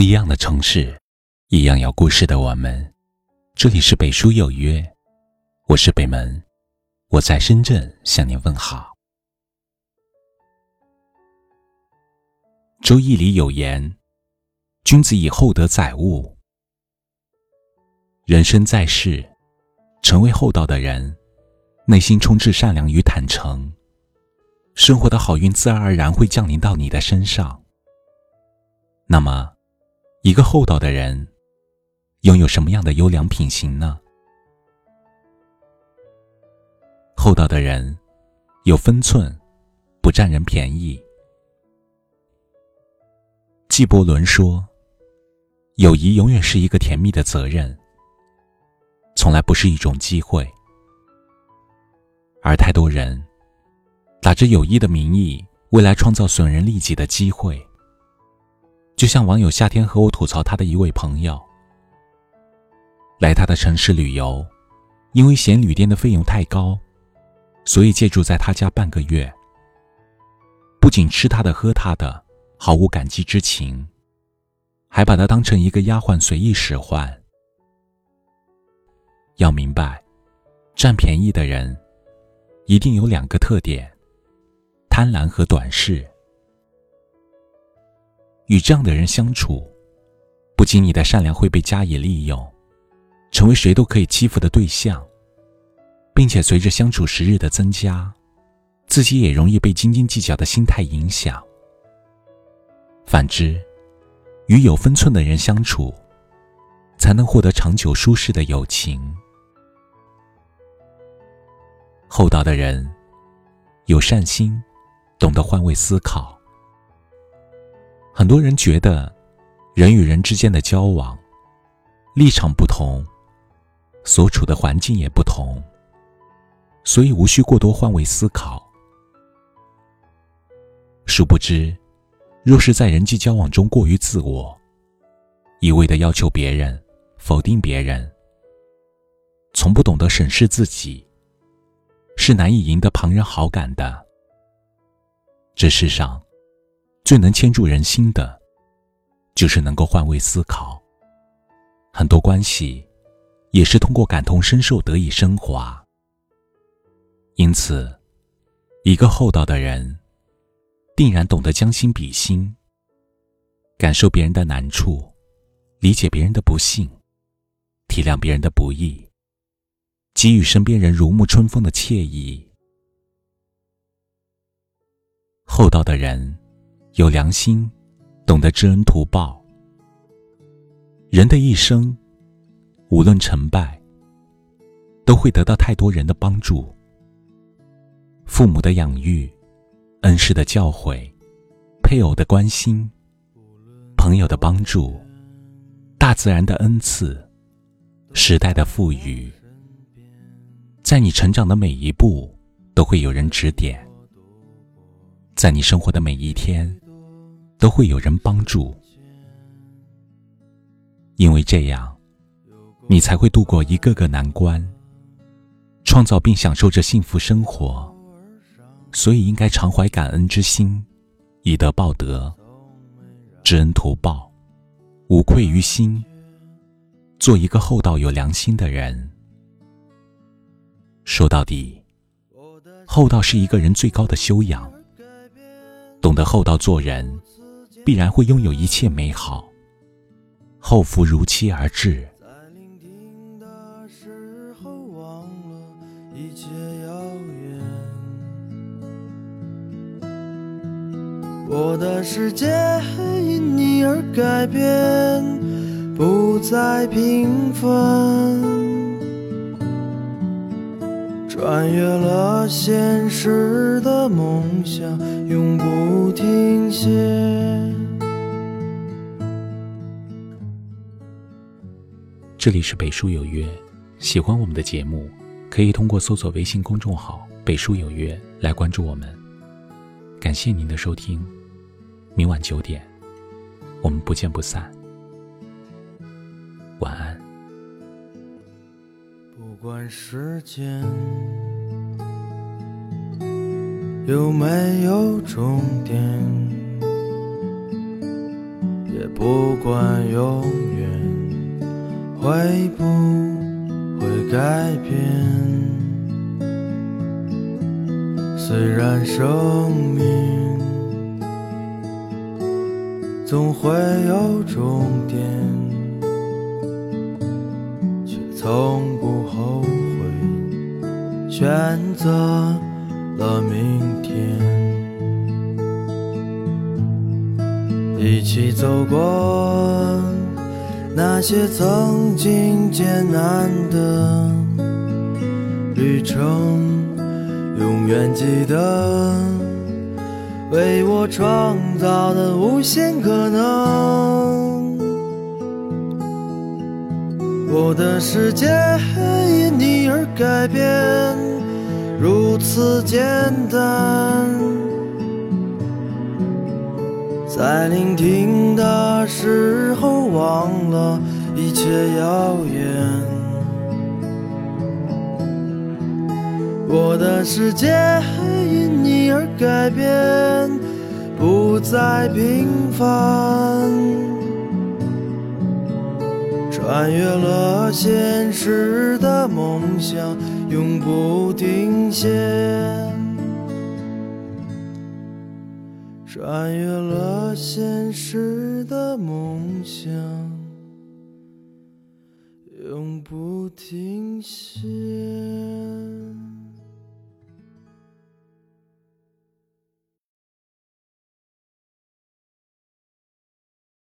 不一样的城市，一样有故事的我们。这里是北书有约，我是北门，我在深圳向您问好。周易里有言：“君子以厚德载物。”人生在世，成为厚道的人，内心充斥善良与坦诚，生活的好运自然而然会降临到你的身上。那么，一个厚道的人，拥有什么样的优良品行呢？厚道的人有分寸，不占人便宜。纪伯伦说：“友谊永远是一个甜蜜的责任，从来不是一种机会。”而太多人打着友谊的名义，未来创造损人利己的机会。就像网友夏天和我吐槽他的一位朋友，来他的城市旅游，因为嫌旅店的费用太高，所以借住在他家半个月。不仅吃他的喝他的，毫无感激之情，还把他当成一个丫鬟随意使唤。要明白，占便宜的人，一定有两个特点：贪婪和短视。与这样的人相处，不仅你的善良会被加以利用，成为谁都可以欺负的对象，并且随着相处时日的增加，自己也容易被斤斤计较的心态影响。反之，与有分寸的人相处，才能获得长久舒适的友情。厚道的人有善心，懂得换位思考。很多人觉得，人与人之间的交往，立场不同，所处的环境也不同，所以无需过多换位思考。殊不知，若是在人际交往中过于自我，一味的要求别人，否定别人，从不懂得审视自己，是难以赢得旁人好感的。这世上。最能牵住人心的，就是能够换位思考。很多关系，也是通过感同身受得以升华。因此，一个厚道的人，定然懂得将心比心，感受别人的难处，理解别人的不幸，体谅别人的不易，给予身边人如沐春风的惬意。厚道的人。有良心，懂得知恩图报。人的一生，无论成败，都会得到太多人的帮助。父母的养育，恩师的教诲，配偶的关心，朋友的帮助，大自然的恩赐，时代的赋予，在你成长的每一步，都会有人指点。在你生活的每一天，都会有人帮助，因为这样，你才会度过一个个难关，创造并享受着幸福生活。所以，应该常怀感恩之心，以德报德，知恩图报，无愧于心，做一个厚道有良心的人。说到底，厚道是一个人最高的修养。懂得厚道做人，必然会拥有一切美好。后福如期而至。在聆听的时候，忘了一切遥远我的世界因你而改变，不再平凡。穿越了现实的梦想，永不停歇。这里是北书有约，喜欢我们的节目，可以通过搜索微信公众号“北书有约”来关注我们。感谢您的收听，明晚九点，我们不见不散。晚安。不管时间有没有终点，也不管永远会不会改变。虽然生命总会有终点，却从不后悔选择了明天。一起走过那些曾经艰难的旅程，永远记得为我创造的无限可能。我的世界因你而改变，如此简单。在聆听的时候，忘了一切遥远。我的世界因你而改变，不再平凡。穿越了现实的梦想，永不停歇。穿越了现实的梦想，永不停歇。